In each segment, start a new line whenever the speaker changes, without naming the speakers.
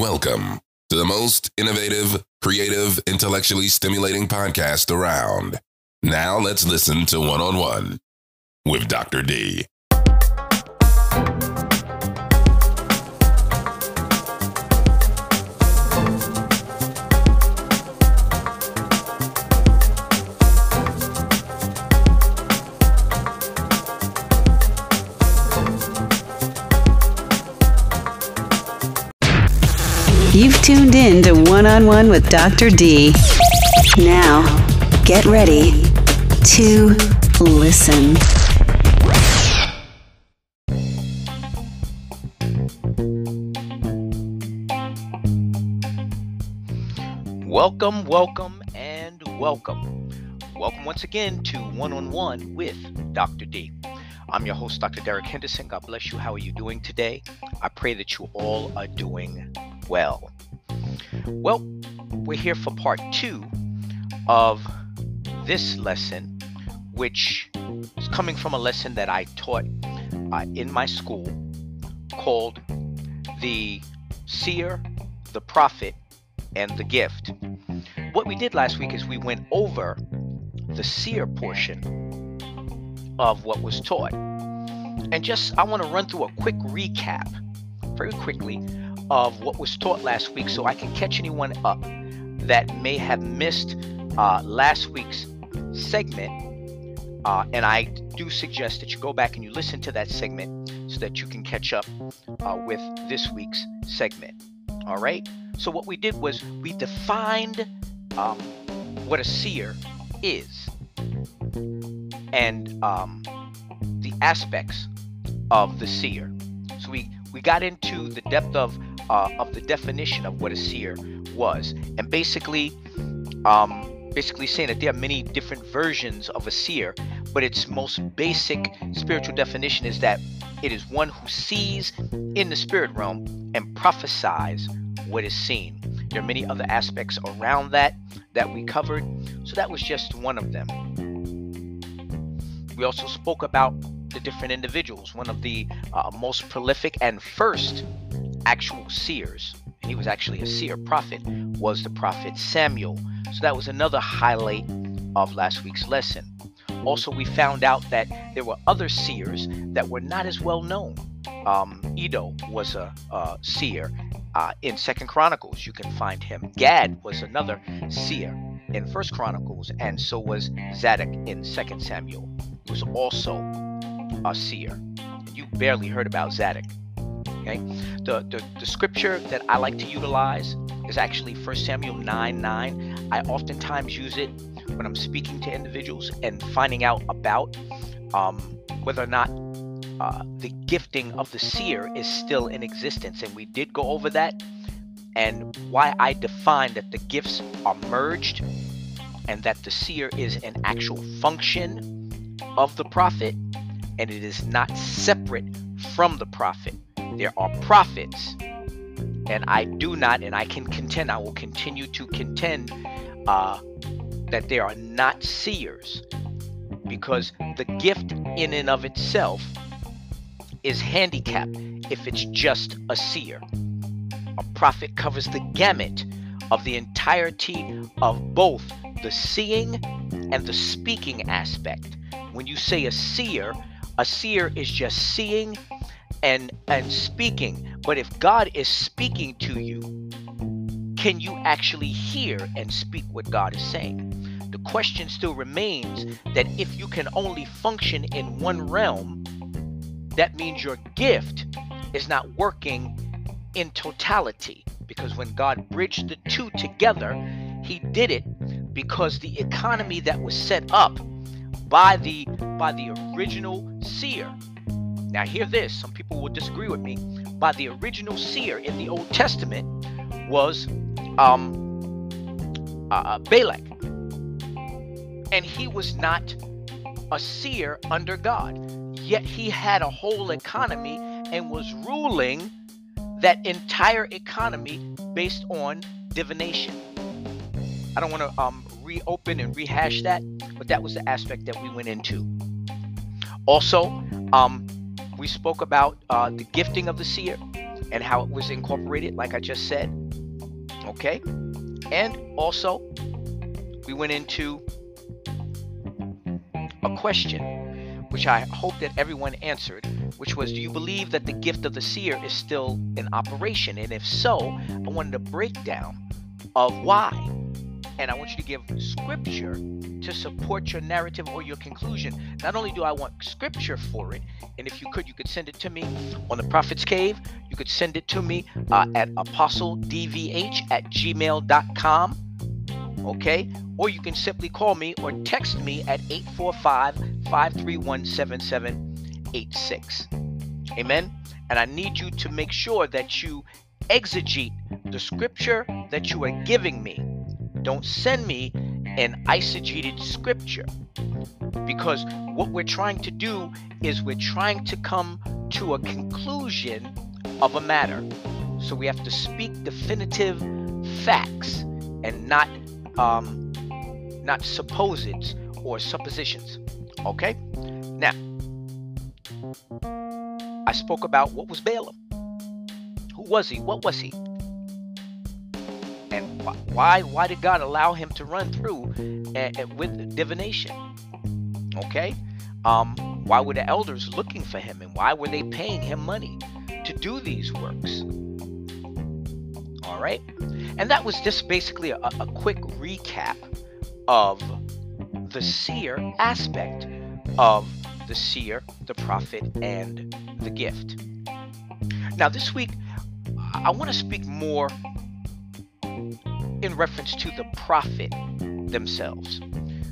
Welcome to the most innovative, creative, intellectually stimulating podcast around. Now let's listen to One on One with Dr. D.
You've tuned in to One on One with Dr. D. Now, get ready to listen.
Welcome, welcome, and welcome. Welcome once again to One on One with Dr. D. I'm your host, Dr. Derrick Henderson. God bless you. How are you doing today? I pray that you all are doing well. Well, we're here for part two of this lesson, which is coming from a lesson that I taught uh, in my school called The Seer, the Prophet, and the Gift. What we did last week is we went over the seer portion of what was taught. And just, I want to run through a quick recap, very quickly, of what was taught last week so I can catch anyone up that may have missed uh, last week's segment. Uh, and I do suggest that you go back and you listen to that segment so that you can catch up uh, with this week's segment. All right. So, what we did was we defined um, what a seer is and um, the aspects of the seer. So, we, we got into the depth of uh, of the definition of what a seer was, and basically, um, basically saying that there are many different versions of a seer, but its most basic spiritual definition is that it is one who sees in the spirit realm and prophesies what is seen. There are many other aspects around that that we covered, so that was just one of them. We also spoke about the different individuals. One of the uh, most prolific and first actual seers, and he was actually a seer prophet, was the prophet Samuel. So that was another highlight of last week's lesson. Also, we found out that there were other seers that were not as well known. Um, Iddo was a, a seer uh, in Second Chronicles. You can find him. Gad was another seer in First Chronicles, and so was Zadok in Second Samuel. He was also a seer. You barely heard about Zadok. Okay, the, the the scripture that I like to utilize is actually 1 Samuel 9 9. I oftentimes use it when I'm speaking to individuals and finding out about um, whether or not uh, the gifting of the seer is still in existence. And we did go over that and why I define that the gifts are merged and that the seer is an actual function of the prophet and it is not separate from the prophet. There are prophets, and I do not, and I can contend, I will continue to contend uh, that there are not seers because the gift in and of itself is handicapped if it's just a seer. A prophet covers the gamut of the entirety of both the seeing and the speaking aspect. When you say a seer, a seer is just seeing and and speaking. But if God is speaking to you, can you actually hear and speak what God is saying? The question still remains that if you can only function in one realm, that means your gift is not working in totality. Because when God bridged the two together, He did it because the economy that was set up by the by the original seer. Now hear this, some people will disagree with me. but the original seer in the Old Testament was um uh, Balak. And he was not a seer under God. Yet he had a whole economy and was ruling that entire economy based on divination. I don't want to um, reopen and rehash that, but that was the aspect that we went into. Also, um, we spoke about uh, the gifting of the seer. and how it was incorporated, like I just said. Okay. And also, we went into a question, which I hope that everyone answered, which was Do you believe that the gift of the seer is still in operation? And if so, I wanted a breakdown of why. And I want you to give scripture to support your narrative or your conclusion. Not only do I want scripture for it, and if you could, you could send it to me on the Prophet's Cave. You could send it to me uh, at apostledvh at gmail.com. Okay? Or you can simply call me or text me at 845 531 7786. Amen? And I need you to make sure that you exegete the scripture that you are giving me. Don't send me an eisegeted scripture because what we're trying to do is we're trying to come to a conclusion of a matter. So we have to speak definitive facts and not um, not supposeds or suppositions. Okay? Now, I spoke about what was Balaam. Who was he? What was he? Why why did God allow him to run through with divination? Okay? Um, why were the elders looking for him and why were they paying him money to do these works? All right? And that was just basically a, a quick recap of the seer aspect of the seer, the prophet, and the gift. Now, this week, I want to speak more in reference to the prophet themselves,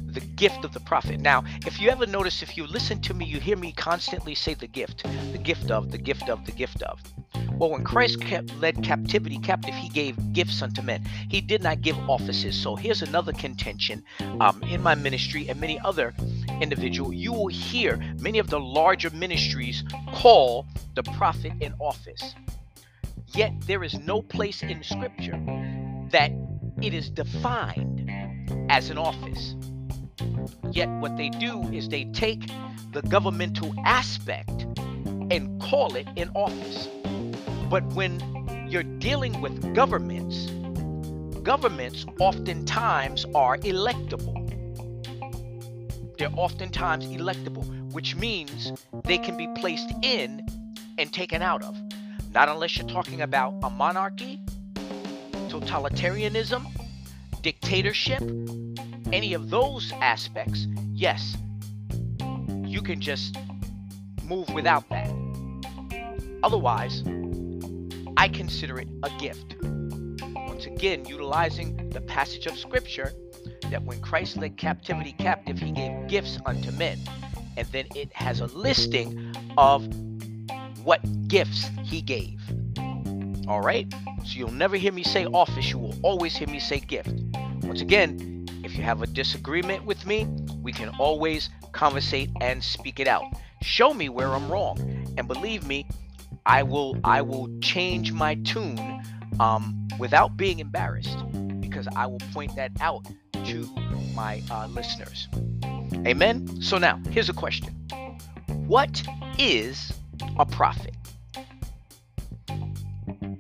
the gift of the prophet. Now, if you ever notice, if you listen to me, you hear me constantly say the gift, the gift of, the gift of, the gift of. Well, when Christ kept, led captivity captive, he gave gifts unto men. He did not give offices. So here's another contention um, in my ministry and many other individual. You will hear many of the larger ministries call the prophet in office. Yet there is no place in Scripture that it is defined as an office. Yet what they do is they take the governmental aspect and call it an office. But when you're dealing with governments, governments oftentimes are electable. They're oftentimes electable, which means they can be placed in and taken out of. Not unless you're talking about a monarchy, totalitarianism, dictatorship, any of those aspects, yes, you can just move without that. Otherwise, I consider it a gift. Once again, utilizing the passage of scripture that when Christ led captivity captive, he gave gifts unto men. And then it has a listing of what gifts he gave. All right? So you'll never hear me say office, you will always hear me say gift. Once again, if you have a disagreement with me, we can always conversate and speak it out. Show me where I'm wrong. And believe me, I will I will change my tune um, without being embarrassed because I will point that out to my uh, listeners. Amen. So now here's a question: What is a prophet?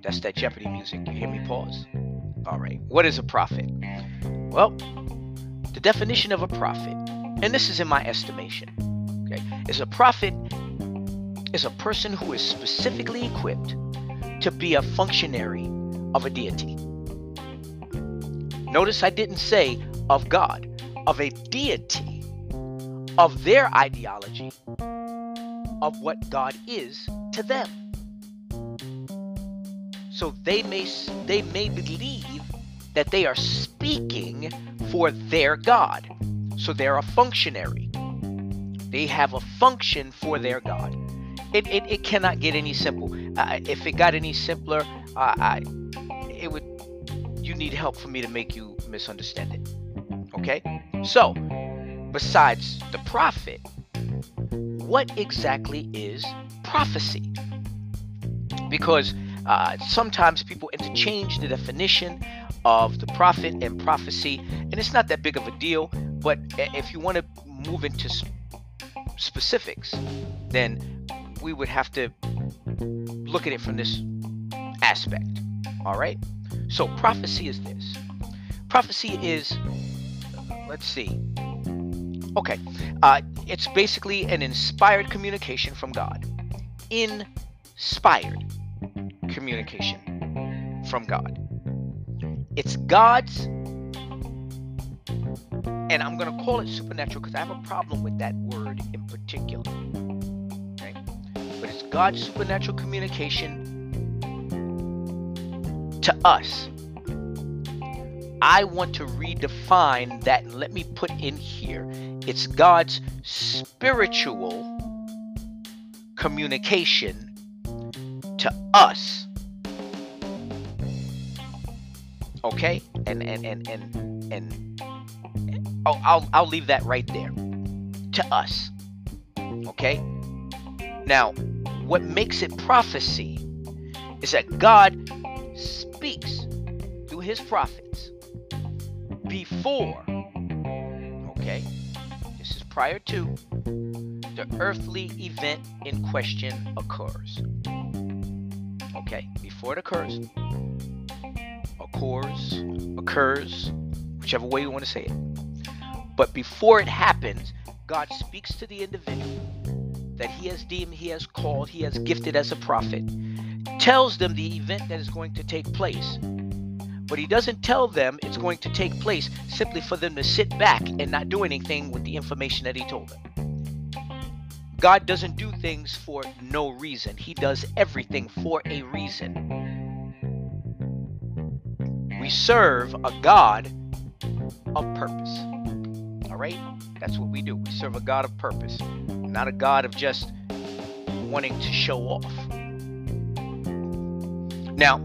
That's that Jeopardy music. You hear me pause? All right. What is a prophet? Well, the definition of a prophet, and this is in my estimation, okay, is a prophet is a person who is specifically equipped to be a functionary of a deity. Notice I didn't say of God, of a deity, of their ideology, of what God is to them. So they may they may believe that they are speaking for their God. So they're a functionary. They have a function for their God. It, it, it cannot get any simple. Uh, if it got any simpler, uh, I, it would. You need help for me to make you misunderstand it. Okay. So, besides the prophet, what exactly is prophecy? Because uh, sometimes people interchange the definition of the prophet and prophecy, and it's not that big of a deal. But if you want to move into specifics, then we would have to look at it from this aspect. All right. So prophecy is this. Prophecy is, let's see. Okay, uh, it's basically an inspired communication from God. Inspired communication from God. It's God's, and I'm going to call it supernatural because I have a problem with that word in particular. But it's God's supernatural communication to us. I want to redefine that and let me put in here it's God's spiritual communication to us. Okay? And and and and and oh, I'll I'll leave that right there. To us. Okay? Now, what makes it prophecy is that God speaks through his prophets before okay this is prior to the earthly event in question occurs okay before it occurs occurs occurs whichever way you want to say it but before it happens god speaks to the individual that he has deemed he has called he has gifted as a prophet tells them the event that is going to take place. But he doesn't tell them it's going to take place simply for them to sit back and not do anything with the information that he told them. God doesn't do things for no reason, He does everything for a reason. We serve a God of purpose. All right? That's what we do. We serve a God of purpose, not a God of just wanting to show off. Now,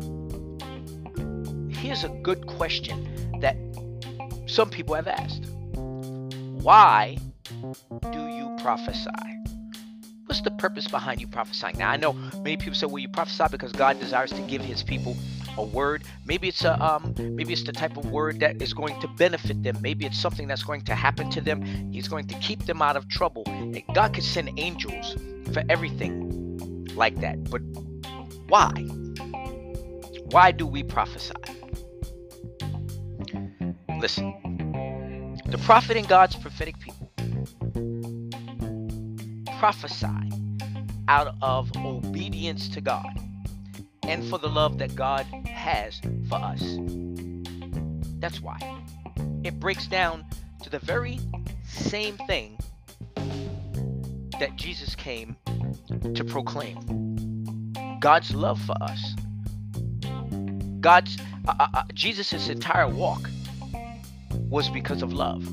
here's a good question that some people have asked Why do you prophesy? What's the purpose behind you prophesying? Now, I know many people say, well, you prophesy because God desires to give his people a word. Maybe it's a um, maybe it's the type of word that is going to benefit them. Maybe it's something that's going to happen to them. He's going to keep them out of trouble. And God could send angels for everything like that. But why? Why do we prophesy? Listen, the prophet in God's prophetic people prophesy out of obedience to God and for the love that God has for us. That's why. It breaks down to the very same thing that Jesus came to proclaim God's love for us God's uh, uh, uh Jesus' entire walk was because of love.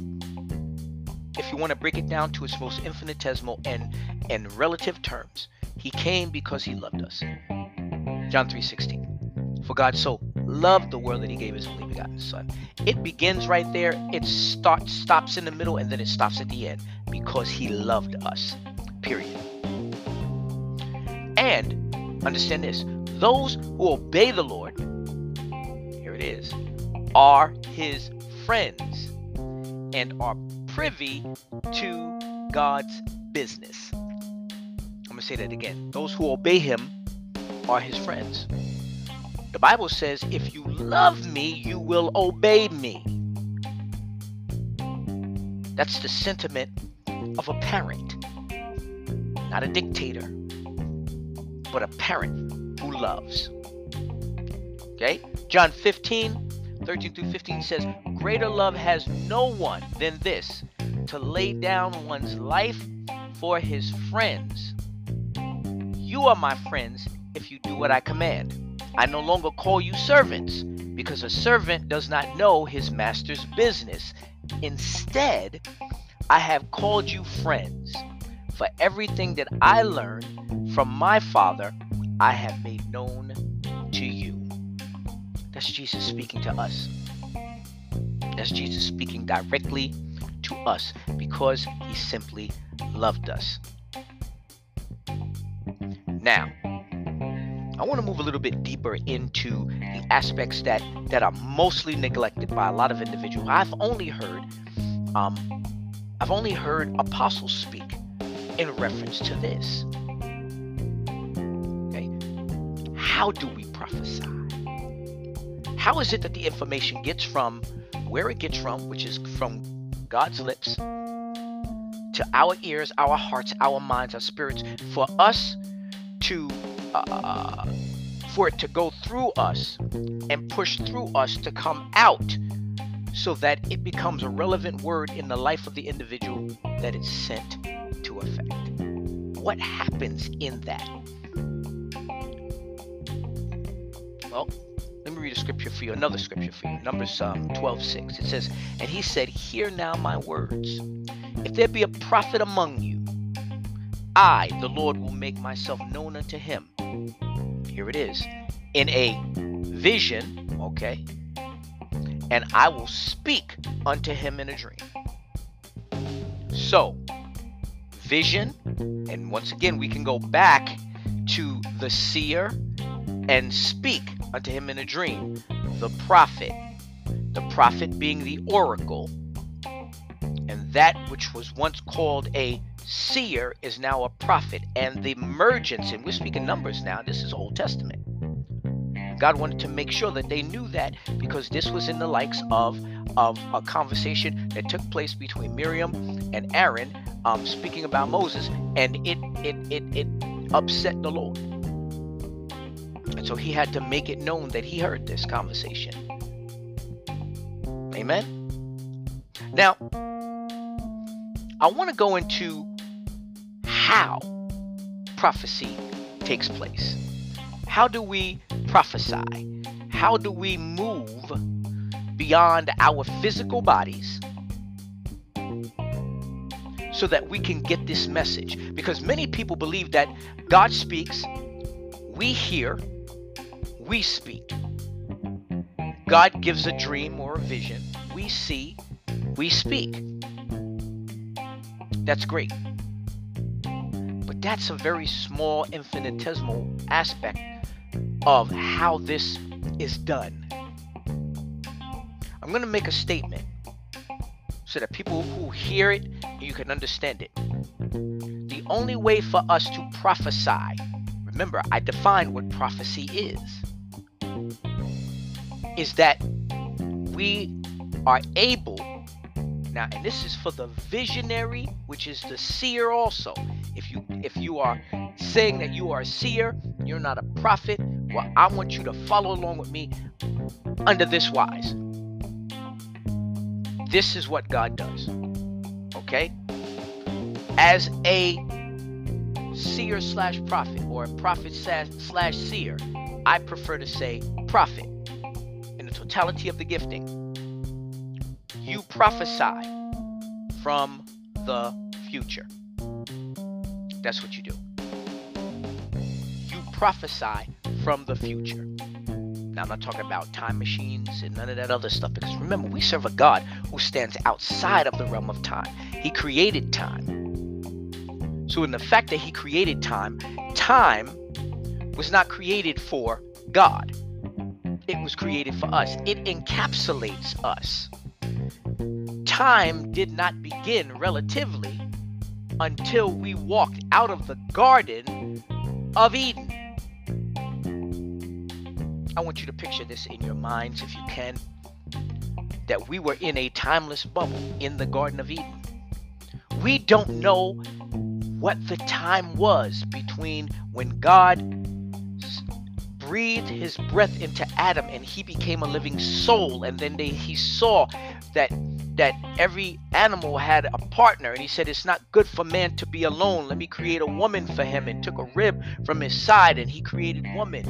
If you want to break it down to its most infinitesimal and and relative terms, he came because he loved us. John 3:16. For God so loved the world that he gave his only begotten son. It begins right there, it starts stops in the middle and then it stops at the end because he loved us. Period. And understand this, those who obey the Lord here it is, are his friends and are privy to God's business. I'm going to say that again. Those who obey him are his friends. The Bible says, if you love me, you will obey me. That's the sentiment of a parent, not a dictator, but a parent who loves. Okay? John 15, 13 through 15 says, Greater love has no one than this, to lay down one's life for his friends. You are my friends if you do what I command. I no longer call you servants, because a servant does not know his master's business. Instead, I have called you friends. For everything that I learned from my Father, I have made known to you. That's Jesus speaking to us. That's Jesus speaking directly to us because he simply loved us. Now, I want to move a little bit deeper into the aspects that that are mostly neglected by a lot of individuals. I've only heard um, I've only heard apostles speak in reference to this. Okay, how do we prophesy? How is it that the information gets from where it gets from, which is from God's lips, to our ears, our hearts, our minds, our spirits, for us to uh, for it to go through us and push through us to come out so that it becomes a relevant word in the life of the individual that it's sent to affect. What happens in that? Well, let me read a scripture for you, another scripture for you. Numbers um, 12 6. It says, And he said, Hear now my words. If there be a prophet among you, I, the Lord, will make myself known unto him. Here it is. In a vision, okay, and I will speak unto him in a dream. So, vision, and once again, we can go back to the seer and speak unto him in a dream. The prophet, the prophet being the oracle, and that which was once called a seer is now a prophet. And the emergence, and we're speaking numbers now, this is Old Testament God wanted to make sure that they knew that because this was in the likes of of a conversation that took place between Miriam and Aaron, um, speaking about Moses, and it it it it upset the Lord, and so he had to make it known that he heard this conversation. Amen. Now, I want to go into how prophecy takes place. How do we prophesy? How do we move beyond our physical bodies so that we can get this message? Because many people believe that God speaks, we hear, we speak. God gives a dream or a vision, we see, we speak. That's great. That's a very small, infinitesimal aspect of how this is done. I'm going to make a statement so that people who hear it, you can understand it. The only way for us to prophesy, remember, I define what prophecy is, is that we are able now and this is for the visionary which is the seer also if you if you are saying that you are a seer you're not a prophet well i want you to follow along with me under this wise. This is what god does okay? As a seer slash prophet or a prophet slash seer i prefer to say prophet in the totality of the gifting. You prophesy from the future. That's what you do. You prophesy from the future. Now, I'm not talking about time machines and none of that other stuff because remember, we serve a God who stands outside of the realm of time. He created time. So, in the fact that He created time, time was not created for God, it was created for us. It encapsulates us time did not begin relatively until we walked out of the Garden of Eden. I want you to picture this in your minds, if you can, that we were in a timeless bubble in the Garden of Eden. We don't know what the time was between when God breathed his breath into Adam and he became a living soul, and then they, he saw that that every animal had a partner and he said it's not good for man to be alone. Let me create a woman for him and took a rib from his side and he created woman.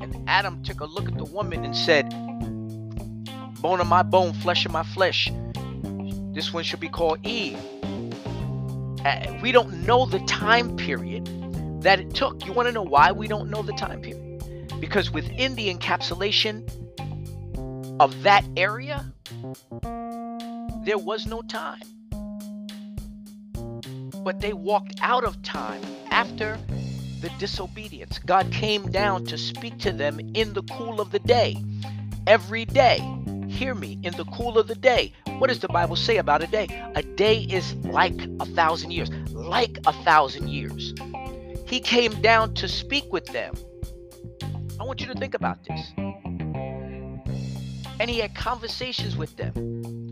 And adam took a look at the woman and said bone of my bone flesh of my flesh. This one should be called eve. Uh, we don't know the time period that it took. You want to know why we don't know the time period? Because within the encapsulation of that area there was no time. But they walked out of time after the disobedience. God came down to speak to them in the cool of the day. Every day. Hear me, in the cool of the day. What does the Bible say about a day? A day is like a thousand years. Like a thousand years. He came down to speak with them I want you to think about this. And he had conversations with them.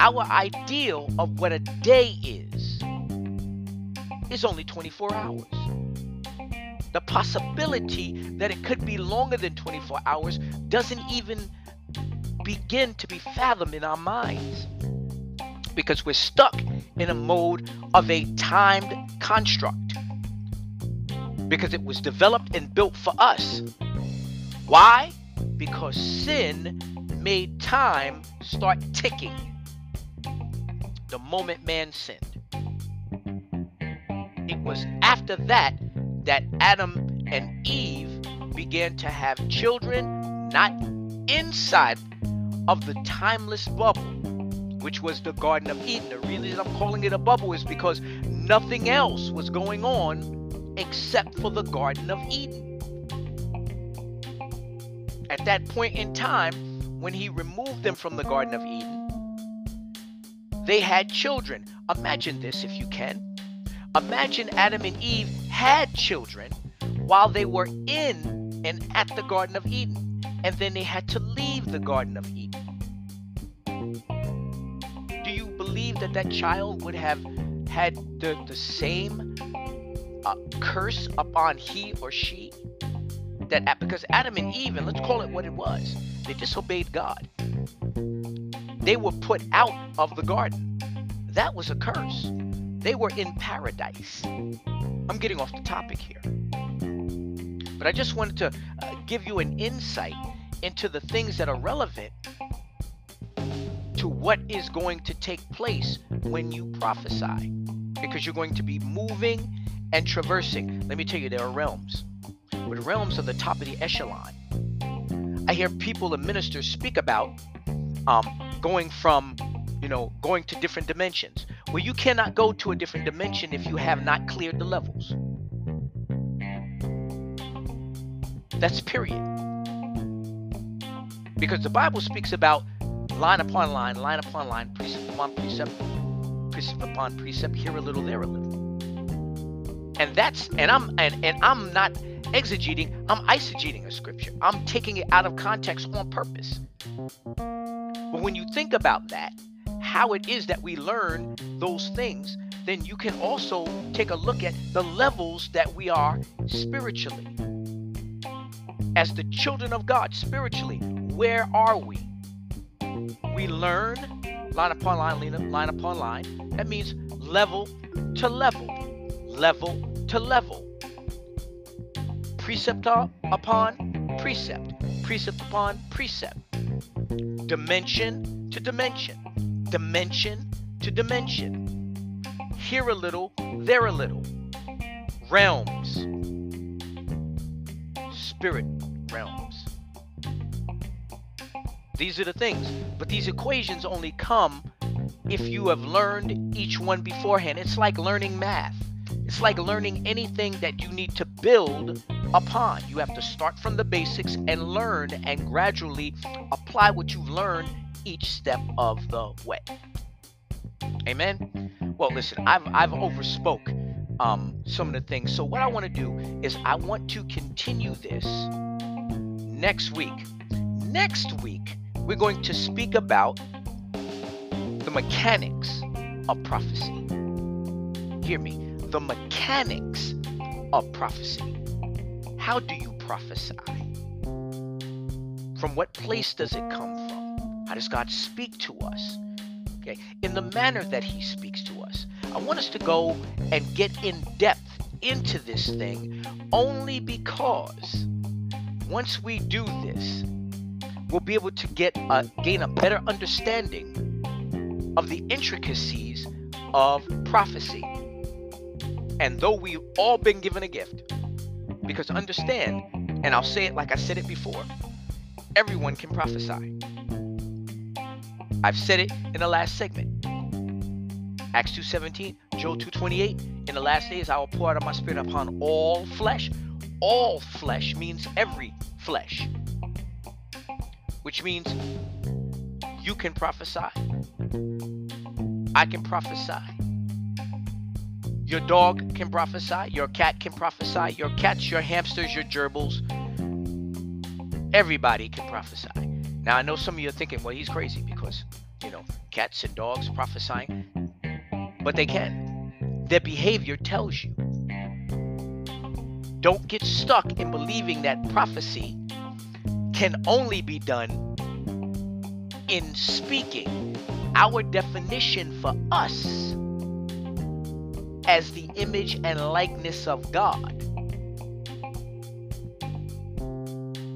Our ideal of what a day is is only 24 hours. The possibility that it could be longer than 24 hours doesn't even begin to be fathomed in our minds because we're stuck in a mode of a timed construct because it was developed and built for us. Why? Because sin made time start ticking the moment man sinned. It was after that that Adam and Eve began to have children, not inside of the timeless bubble, which was the Garden of Eden. The reason I'm calling it a bubble is because nothing else was going on except for the Garden of Eden. At that point in time, when he removed them from the Garden of Eden, they had children. Imagine this if you can. Imagine Adam and Eve had children while they were in and at the Garden of Eden, and then they had to leave the Garden of Eden. Do you believe that that child would have had the, the same uh, curse upon he or she? That because Adam and Eve, and let's call it what it was, they disobeyed God. They were put out of the garden. That was a curse. They were in paradise. I'm getting off the topic here. But I just wanted to uh, give you an insight into the things that are relevant to what is going to take place when you prophesy. Because you're going to be moving and traversing. Let me tell you, there are realms. But realms are the top of the echelon. I hear people and ministers speak about um, going from, you know, going to different dimensions. Well, you cannot go to a different dimension if you have not cleared the levels. That's period. Because the Bible speaks about line upon line, line upon line, precept upon precept, precept upon precept, here a little, there a little. And that's and I'm and, and I'm not exegeting, I'm eisegeting a scripture. I'm taking it out of context on purpose. But when you think about that, how it is that we learn those things, then you can also take a look at the levels that we are spiritually. As the children of God, spiritually, where are we? We learn line upon line, line upon line. That means level to level, level to level. Precept upon precept, precept upon precept dimension to dimension, dimension to dimension. Here a little, there a little. Realms, spirit realms. These are the things, but these equations only come if you have learned each one beforehand. It's like learning math. It's like learning anything that you need to build upon. You have to start from the basics and learn and gradually apply what you've learned each step of the way. Amen. Well, listen, I've I've overspoke um, some of the things. So what I want to do is I want to continue this next week. Next week, we're going to speak about the mechanics of prophecy. Hear me, the mechanics of prophecy. How do you prophesy? From what place does it come from? How does God speak to us? Okay, in the manner that He speaks to us. I want us to go and get in depth into this thing only because once we do this, we'll be able to get a, gain a better understanding of the intricacies of prophecy. And though we've all been given a gift, because understand, and I'll say it like I said it before everyone can prophesy. I've said it in the last segment. Acts 2:17, Joel 2:28. In the last days I will pour out of my spirit upon all flesh. All flesh means every flesh. Which means you can prophesy. I can prophesy. Your dog can prophesy. Your cat can prophesy. Your cats, your hamsters, your gerbils. Everybody can prophesy. Now I know some of you are thinking, well, he's crazy because you know cats and dogs prophesying, but they can. Their behavior tells you. Don't get stuck in believing that prophecy can only be done in speaking. Our definition for us as the image and likeness of God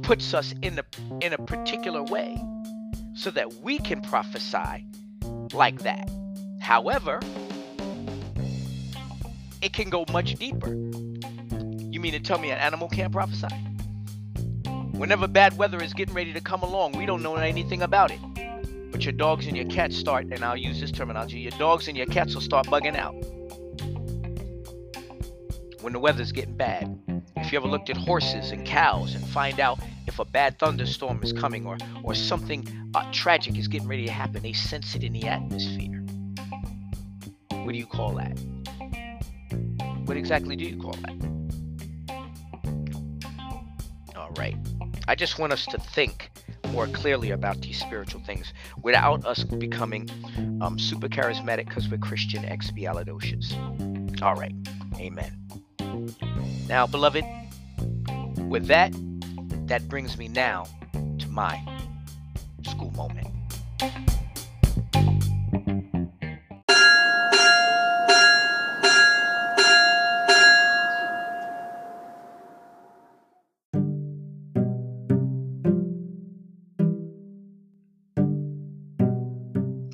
puts us in a in a particular way so that we can prophesy like that. However, it can go much deeper. You mean to tell me an animal can't prophesy? Whenever bad weather is getting ready to come along, we don't know anything about it. But your dogs and your cats start, and I'll use this terminology, your dogs and your cats will start bugging out when the weather's getting bad. If you ever looked at horses and cows and find out if a bad thunderstorm is coming or, or something uh, tragic is getting ready to happen, they sense it in the atmosphere. What do you call that? What exactly do you call that? All right. I just want us to think more clearly about these spiritual things without us becoming um, super charismatic because we're Christian expialidocious. All right. Amen. Now, beloved, with that, that brings me now to my school moment.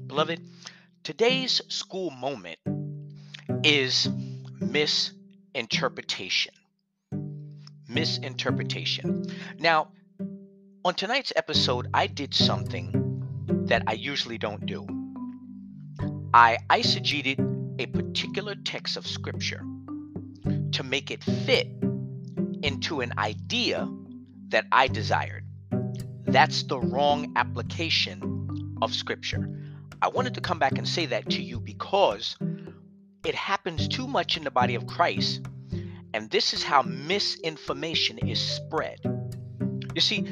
Beloved, today's school moment is misinterpretation misinterpretation. Now, on tonight's episode, I did something that I usually don't do. I eisegeted a particular text of scripture to make it fit into an idea that I desired. That's the wrong application of scripture. I wanted to come back and say that to you because it happens too much in the body of Christ and this is how misinformation is spread. You see,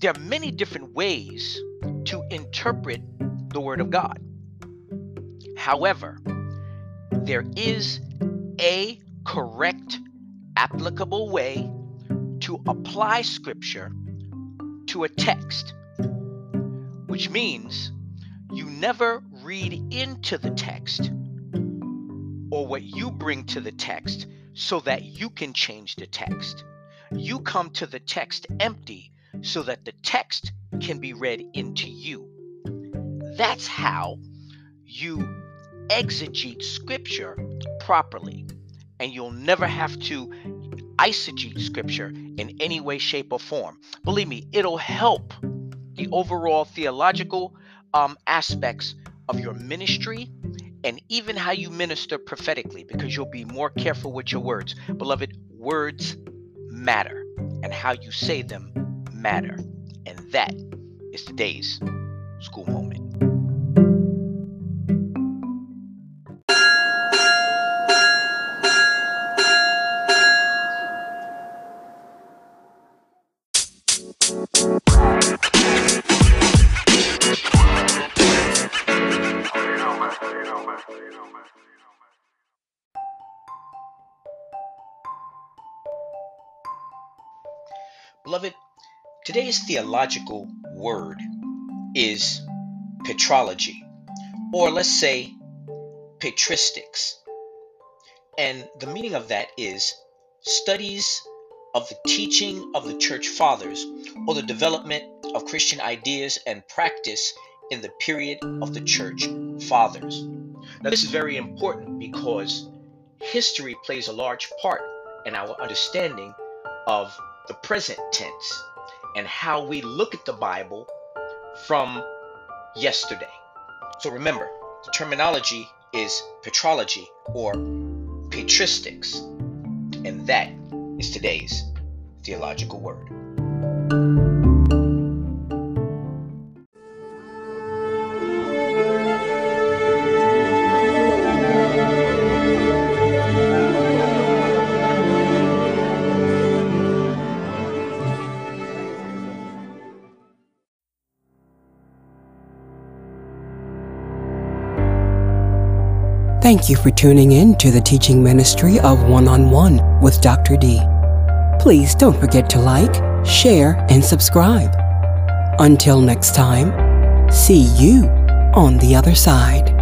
there are many different ways to interpret the Word of God. However, there is a correct, applicable way to apply Scripture to a text, which means you never read into the text what you bring to the text so that you can change the text. You come to the text empty so that the text can be read into you. That's how you exegete scripture properly. And you'll never have to eisegete scripture in any way, shape, or form. Believe me, it'll help the overall theological um, aspects of your ministry and even how you minister prophetically because you'll be more careful with your words. Beloved, words matter, and how you say them matter. And that is today's school moment. Today's theological word is patrology, or let's say patristics. And the meaning of that is studies of the teaching of the church fathers or the development of Christian ideas and practice in the period of the church fathers. Now, this is very important because history plays a large part in our understanding of the present tense and how we look at the Bible from yesterday. So remember, the terminology is patrology or patristics, and that is today's theological word.
Thank you for tuning in to the teaching ministry of One on One with Dr. D. Please don't forget to like, share, and subscribe. Until next time, see you on the other side.